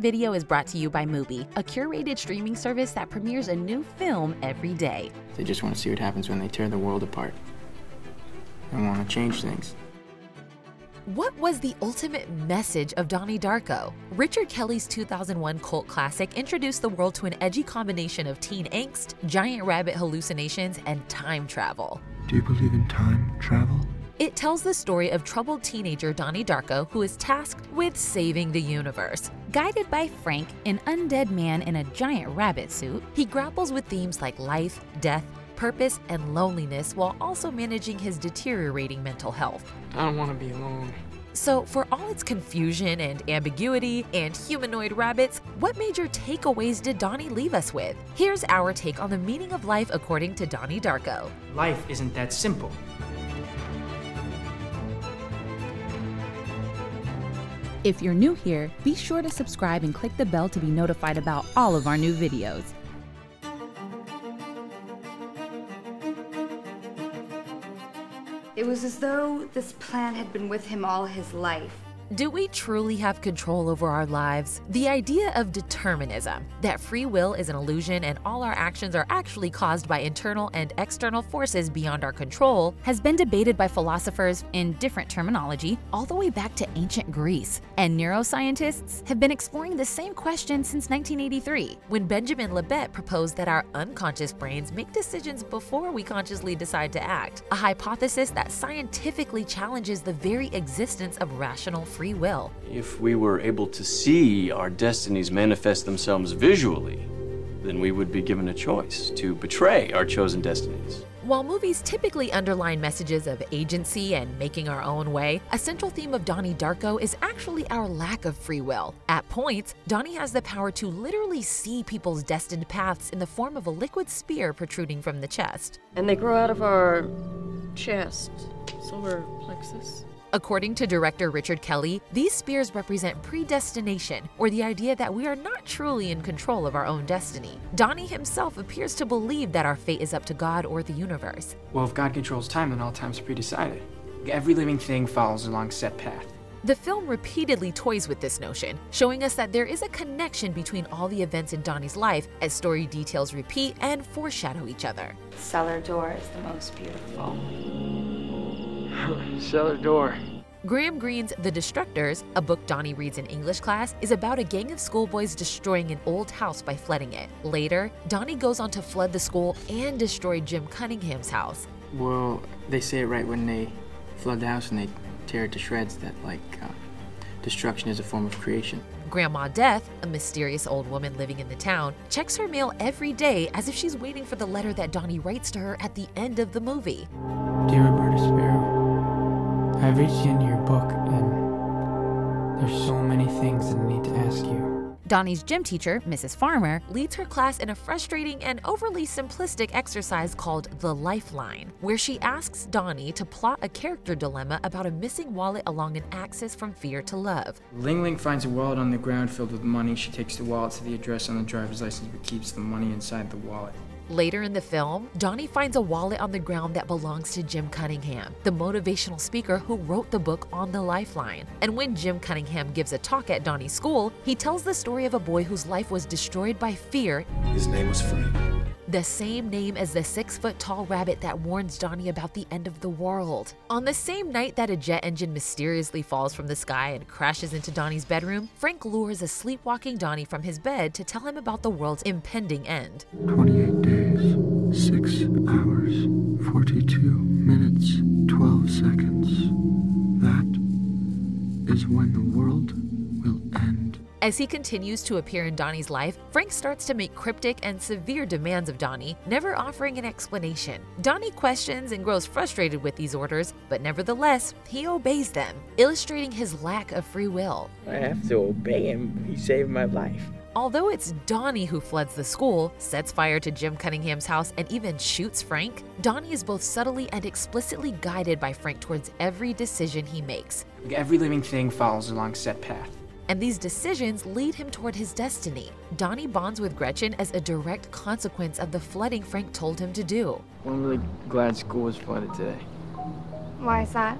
video is brought to you by Mubi, a curated streaming service that premieres a new film every day. They just want to see what happens when they tear the world apart. They want to change things. What was the ultimate message of Donnie Darko? Richard Kelly's 2001 cult classic introduced the world to an edgy combination of teen angst, giant rabbit hallucinations, and time travel. Do you believe in time travel? It tells the story of troubled teenager Donnie Darko who is tasked with saving the universe. Guided by Frank, an undead man in a giant rabbit suit, he grapples with themes like life, death, purpose, and loneliness while also managing his deteriorating mental health. I don't want to be alone. So, for all its confusion and ambiguity and humanoid rabbits, what major takeaways did Donnie leave us with? Here's our take on the meaning of life according to Donnie Darko. Life isn't that simple. If you're new here, be sure to subscribe and click the bell to be notified about all of our new videos. It was as though this plan had been with him all his life. Do we truly have control over our lives? The idea of determinism, that free will is an illusion and all our actions are actually caused by internal and external forces beyond our control, has been debated by philosophers in different terminology all the way back to ancient Greece. And neuroscientists have been exploring the same question since 1983, when Benjamin Libet proposed that our unconscious brains make decisions before we consciously decide to act, a hypothesis that scientifically challenges the very existence of rational free free will. If we were able to see our destinies manifest themselves visually, then we would be given a choice to betray our chosen destinies. While movies typically underline messages of agency and making our own way, a central theme of Donnie Darko is actually our lack of free will. At points, Donnie has the power to literally see people's destined paths in the form of a liquid spear protruding from the chest. And they grow out of our chest, solar plexus. According to director Richard Kelly, these spears represent predestination, or the idea that we are not truly in control of our own destiny. Donnie himself appears to believe that our fate is up to God or the universe. Well, if God controls time, then all time's pre-decided. Every living thing follows along set path. The film repeatedly toys with this notion, showing us that there is a connection between all the events in Donnie's life as story details repeat and foreshadow each other. Cellar door is the most beautiful. Cellar door. Graham Greene's The Destructors, a book Donnie reads in English class, is about a gang of schoolboys destroying an old house by flooding it. Later, Donnie goes on to flood the school and destroy Jim Cunningham's house. Well, they say it right when they flood the house and they tear it to shreds that, like, uh, destruction is a form of creation. Grandma Death, a mysterious old woman living in the town, checks her mail every day as if she's waiting for the letter that Donnie writes to her at the end of the movie. Dear Roberta Sparrow, I've reached the end of your book, and there's so many things that I need to ask you. Donnie's gym teacher, Mrs. Farmer, leads her class in a frustrating and overly simplistic exercise called the Lifeline, where she asks Donnie to plot a character dilemma about a missing wallet along an axis from fear to love. Ling Ling finds a wallet on the ground filled with money. She takes the wallet to the address on the driver's license but keeps the money inside the wallet. Later in the film, Donnie finds a wallet on the ground that belongs to Jim Cunningham, the motivational speaker who wrote the book On the Lifeline. And when Jim Cunningham gives a talk at Donnie's school, he tells the story of a boy whose life was destroyed by fear. His name was Frank. The same name as the six foot tall rabbit that warns Donnie about the end of the world. On the same night that a jet engine mysteriously falls from the sky and crashes into Donnie's bedroom, Frank lures a sleepwalking Donnie from his bed to tell him about the world's impending end. 28 days, 6 hours, 42 minutes, 12 seconds. That is when the world will end. As he continues to appear in Donnie's life, Frank starts to make cryptic and severe demands of Donnie, never offering an explanation. Donnie questions and grows frustrated with these orders, but nevertheless, he obeys them, illustrating his lack of free will. I have to obey him. He saved my life. Although it's Donnie who floods the school, sets fire to Jim Cunningham's house, and even shoots Frank, Donnie is both subtly and explicitly guided by Frank towards every decision he makes. Every living thing follows along set path and these decisions lead him toward his destiny. Donnie bonds with Gretchen as a direct consequence of the flooding Frank told him to do. I'm really glad school was flooded today. Why is that?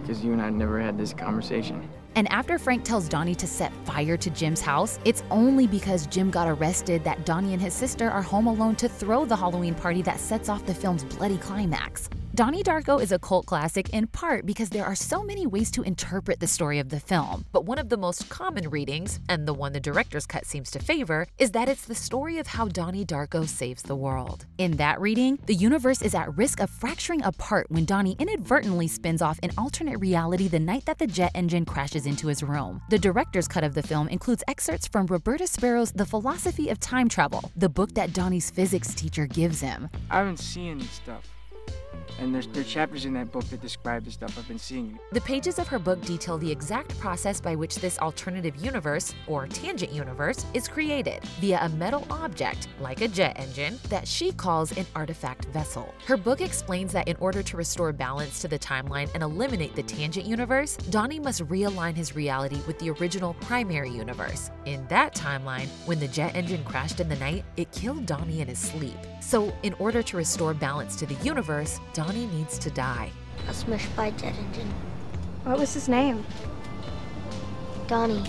Because you and I never had this conversation. And after Frank tells Donnie to set fire to Jim's house, it's only because Jim got arrested that Donnie and his sister are home alone to throw the Halloween party that sets off the film's bloody climax. Donnie Darko is a cult classic in part because there are so many ways to interpret the story of the film. But one of the most common readings, and the one the director's cut seems to favor, is that it's the story of how Donnie Darko saves the world. In that reading, the universe is at risk of fracturing apart when Donnie inadvertently spins off an alternate reality the night that the jet engine crashes into his room. The director's cut of the film includes excerpts from Roberta Sparrow's The Philosophy of Time Travel, the book that Donnie's physics teacher gives him. I've been seeing stuff. And there's there are chapters in that book that describe the stuff I've been seeing. The pages of her book detail the exact process by which this alternative universe, or tangent universe, is created via a metal object, like a jet engine, that she calls an artifact vessel. Her book explains that in order to restore balance to the timeline and eliminate the tangent universe, Donnie must realign his reality with the original primary universe. In that timeline, when the jet engine crashed in the night, it killed Donnie in his sleep. So, in order to restore balance to the universe, Donnie needs to die. I was smashed by a jet engine. What was his name? Donnie.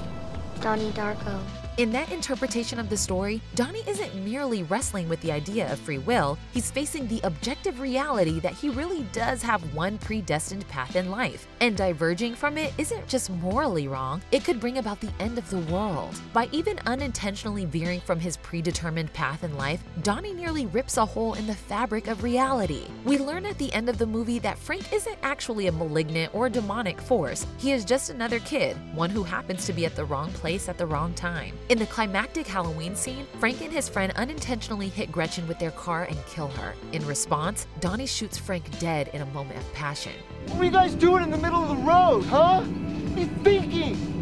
Donnie Darko. In that interpretation of the story, Donnie isn't merely wrestling with the idea of free will, he's facing the objective reality that he really does have one predestined path in life. And diverging from it isn't just morally wrong, it could bring about the end of the world. By even unintentionally veering from his predetermined path in life, Donnie nearly rips a hole in the fabric of reality. We learn at the end of the movie that Frank isn't actually a malignant or demonic force, he is just another kid, one who happens to be at the wrong place at the wrong time. In the climactic Halloween scene, Frank and his friend unintentionally hit Gretchen with their car and kill her. In response, Donnie shoots Frank dead in a moment of passion. What are you guys doing in the middle of the road, huh? What are you thinking?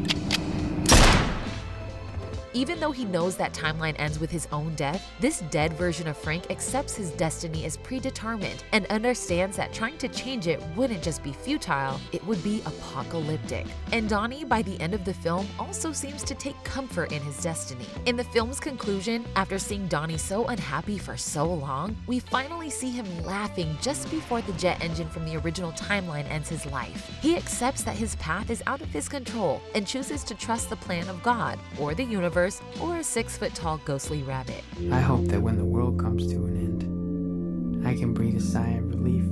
Even though he knows that timeline ends with his own death, this dead version of Frank accepts his destiny as predetermined and understands that trying to change it wouldn't just be futile, it would be apocalyptic. And Donnie, by the end of the film, also seems to take comfort in his destiny. In the film's conclusion, after seeing Donnie so unhappy for so long, we finally see him laughing just before the jet engine from the original timeline ends his life. He accepts that his path is out of his control and chooses to trust the plan of God or the universe or a six foot tall ghostly rabbit. I hope that when the world comes to an end, I can breathe a sigh of relief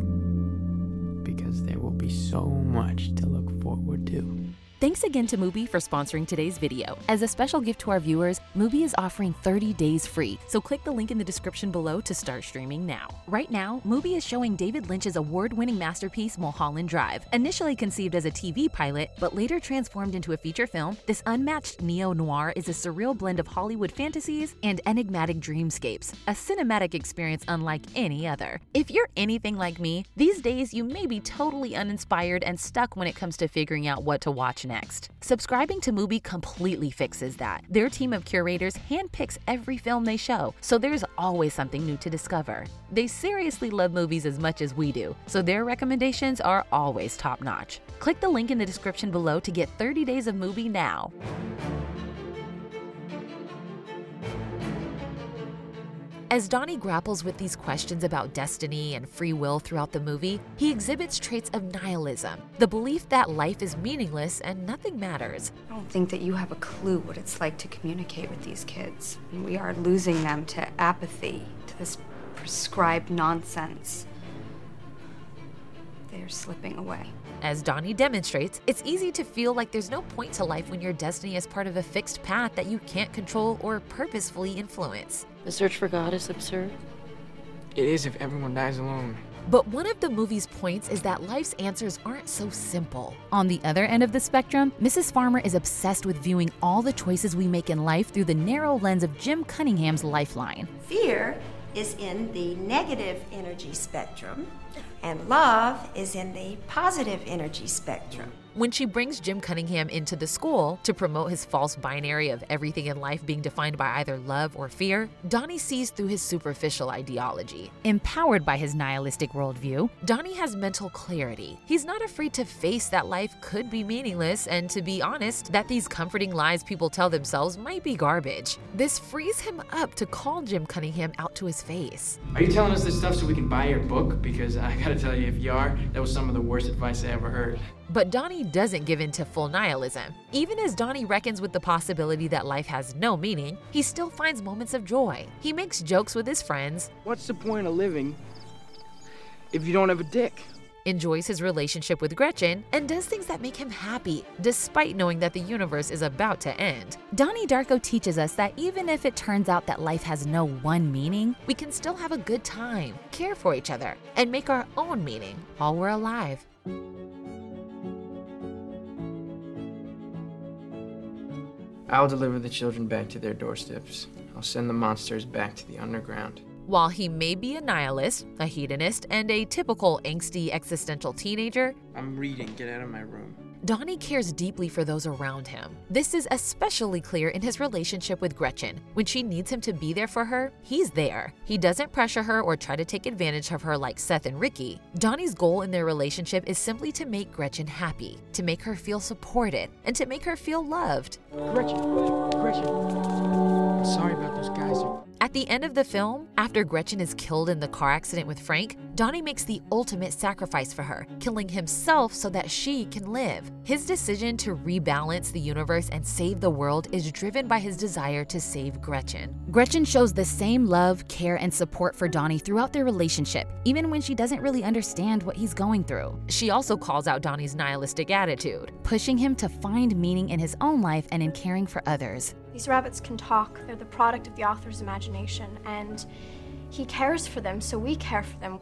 because there will be so much to look forward to. Thanks again to Mubi for sponsoring today's video. As a special gift to our viewers, Mubi is offering 30 days free, so click the link in the description below to start streaming now. Right now, Mubi is showing David Lynch's award-winning masterpiece Mulholland Drive. Initially conceived as a TV pilot, but later transformed into a feature film, this unmatched neo-noir is a surreal blend of Hollywood fantasies and enigmatic dreamscapes, a cinematic experience unlike any other. If you're anything like me, these days you may be totally uninspired and stuck when it comes to figuring out what to watch next. Subscribing to Mubi completely fixes that. Their team of curators handpicks every film they show, so there's always something new to discover. They seriously love movies as much as we do, so their recommendations are always top notch. Click the link in the description below to get 30 days of Mubi now. As Donnie grapples with these questions about destiny and free will throughout the movie, he exhibits traits of nihilism, the belief that life is meaningless and nothing matters. I don't think that you have a clue what it's like to communicate with these kids. We are losing them to apathy, to this prescribed nonsense. They are slipping away. As Donnie demonstrates, it's easy to feel like there's no point to life when your destiny is part of a fixed path that you can't control or purposefully influence. The search for God is absurd. It is if everyone dies alone. But one of the movie's points is that life's answers aren't so simple. On the other end of the spectrum, Mrs. Farmer is obsessed with viewing all the choices we make in life through the narrow lens of Jim Cunningham's lifeline. Fear is in the negative energy spectrum, and love is in the positive energy spectrum. When she brings Jim Cunningham into the school to promote his false binary of everything in life being defined by either love or fear, Donnie sees through his superficial ideology. Empowered by his nihilistic worldview, Donnie has mental clarity. He's not afraid to face that life could be meaningless and, to be honest, that these comforting lies people tell themselves might be garbage. This frees him up to call Jim Cunningham out to his face. Are you telling us this stuff so we can buy your book? Because I gotta tell you, if you are, that was some of the worst advice I ever heard. But Donnie doesn't give in to full nihilism. Even as Donnie reckons with the possibility that life has no meaning, he still finds moments of joy. He makes jokes with his friends. What's the point of living if you don't have a dick? enjoys his relationship with Gretchen, and does things that make him happy, despite knowing that the universe is about to end. Donnie Darko teaches us that even if it turns out that life has no one meaning, we can still have a good time, care for each other, and make our own meaning while we're alive. I'll deliver the children back to their doorsteps. I'll send the monsters back to the underground. While he may be a nihilist, a hedonist, and a typical angsty existential teenager, I'm reading. Get out of my room. Donnie cares deeply for those around him. This is especially clear in his relationship with Gretchen. When she needs him to be there for her, he's there. He doesn't pressure her or try to take advantage of her like Seth and Ricky. Donnie's goal in their relationship is simply to make Gretchen happy, to make her feel supported, and to make her feel loved. Gretchen, Gretchen. At the end of the film, after Gretchen is killed in the car accident with Frank, Donnie makes the ultimate sacrifice for her, killing himself so that she can live. His decision to rebalance the universe and save the world is driven by his desire to save Gretchen. Gretchen shows the same love, care, and support for Donnie throughout their relationship, even when she doesn't really understand what he's going through. She also calls out Donnie's nihilistic attitude, pushing him to find meaning in his own life and in caring for others. These rabbits can talk, they're the product of the author's imagination, and he cares for them, so we care for them.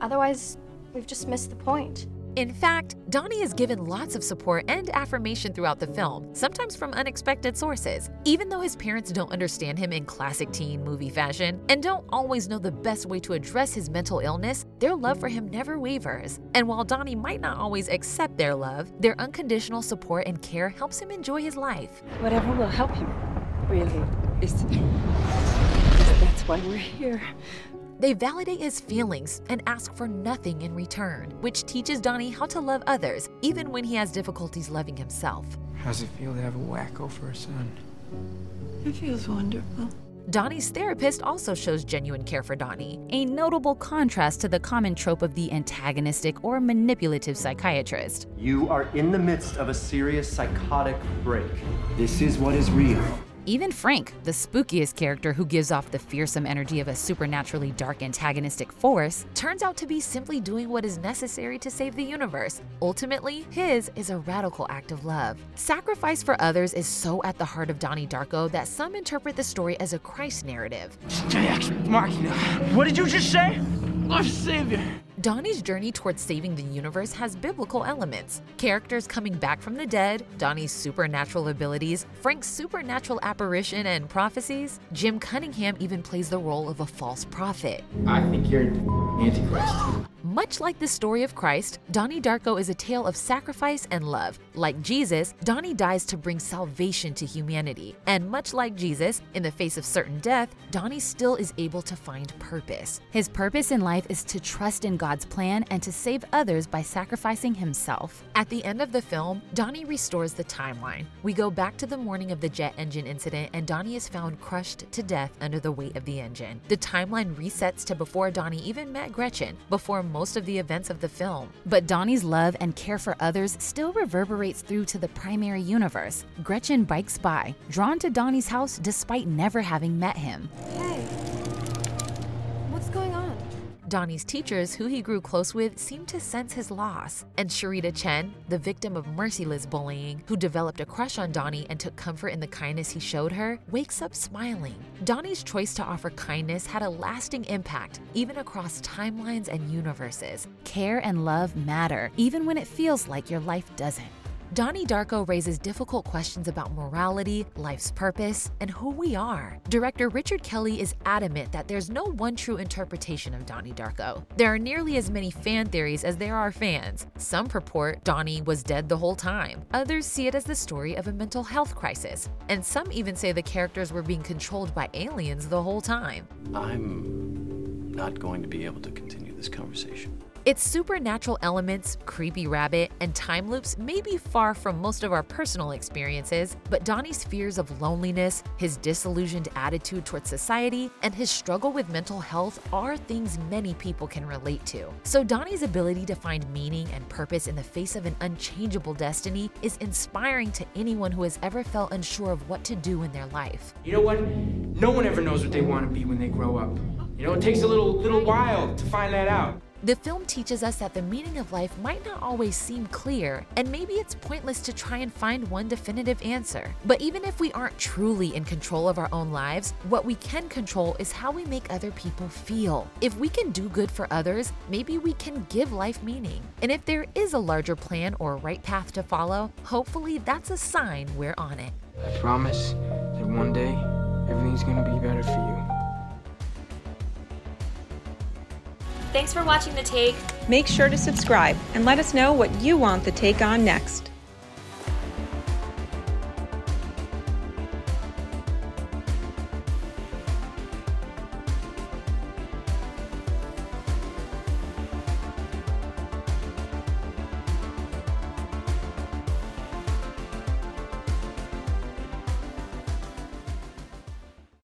Otherwise, we've just missed the point. In fact, Donnie is given lots of support and affirmation throughout the film, sometimes from unexpected sources. Even though his parents don't understand him in classic teen movie fashion and don't always know the best way to address his mental illness, their love for him never wavers. And while Donnie might not always accept their love, their unconditional support and care helps him enjoy his life. Whatever will help him, really, is. That's why we're here. They validate his feelings and ask for nothing in return, which teaches Donnie how to love others, even when he has difficulties loving himself. How's it feel to have a wacko for a son? It feels wonderful. Donnie's therapist also shows genuine care for Donnie, a notable contrast to the common trope of the antagonistic or manipulative psychiatrist. You are in the midst of a serious psychotic break. This is what is real. Even Frank, the spookiest character who gives off the fearsome energy of a supernaturally dark antagonistic force, turns out to be simply doing what is necessary to save the universe. Ultimately, his is a radical act of love. Sacrifice for others is so at the heart of Donnie Darko that some interpret the story as a Christ narrative. What did you just say? Our Savior. Donnie's journey towards saving the universe has biblical elements. Characters coming back from the dead, Donnie's supernatural abilities, Frank's supernatural apparition and prophecies. Jim Cunningham even plays the role of a false prophet. I think you're Antichrist. Much like the story of Christ, Donnie Darko is a tale of sacrifice and love. Like Jesus, Donnie dies to bring salvation to humanity. And much like Jesus, in the face of certain death, Donnie still is able to find purpose. His purpose in life is to trust in God's plan and to save others by sacrificing himself. At the end of the film, Donnie restores the timeline. We go back to the morning of the jet engine incident, and Donnie is found crushed to death under the weight of the engine. The timeline resets to before Donnie even met Gretchen, before most of the events of the film. But Donnie's love and care for others still reverberates through to the primary universe. Gretchen bikes by, drawn to Donnie's house despite never having met him. Hey, what's going on? Donnie's teachers, who he grew close with, seemed to sense his loss. And Cherita Chen, the victim of merciless bullying, who developed a crush on Donnie and took comfort in the kindness he showed her, wakes up smiling. Donnie's choice to offer kindness had a lasting impact, even across timelines and universes. Care and love matter, even when it feels like your life doesn't. Donnie Darko raises difficult questions about morality, life's purpose, and who we are. Director Richard Kelly is adamant that there's no one true interpretation of Donnie Darko. There are nearly as many fan theories as there are fans. Some purport Donnie was dead the whole time, others see it as the story of a mental health crisis, and some even say the characters were being controlled by aliens the whole time. I'm not going to be able to continue this conversation. Its supernatural elements, creepy rabbit, and time loops may be far from most of our personal experiences, but Donnie's fears of loneliness, his disillusioned attitude towards society, and his struggle with mental health are things many people can relate to. So Donnie's ability to find meaning and purpose in the face of an unchangeable destiny is inspiring to anyone who has ever felt unsure of what to do in their life. You know what? No one ever knows what they want to be when they grow up. You know, it takes a little little while to find that out. The film teaches us that the meaning of life might not always seem clear, and maybe it's pointless to try and find one definitive answer. But even if we aren't truly in control of our own lives, what we can control is how we make other people feel. If we can do good for others, maybe we can give life meaning. And if there is a larger plan or right path to follow, hopefully that's a sign we're on it. I promise that one day everything's gonna be better for you. Thanks for watching The Take. Make sure to subscribe and let us know what you want The Take on next.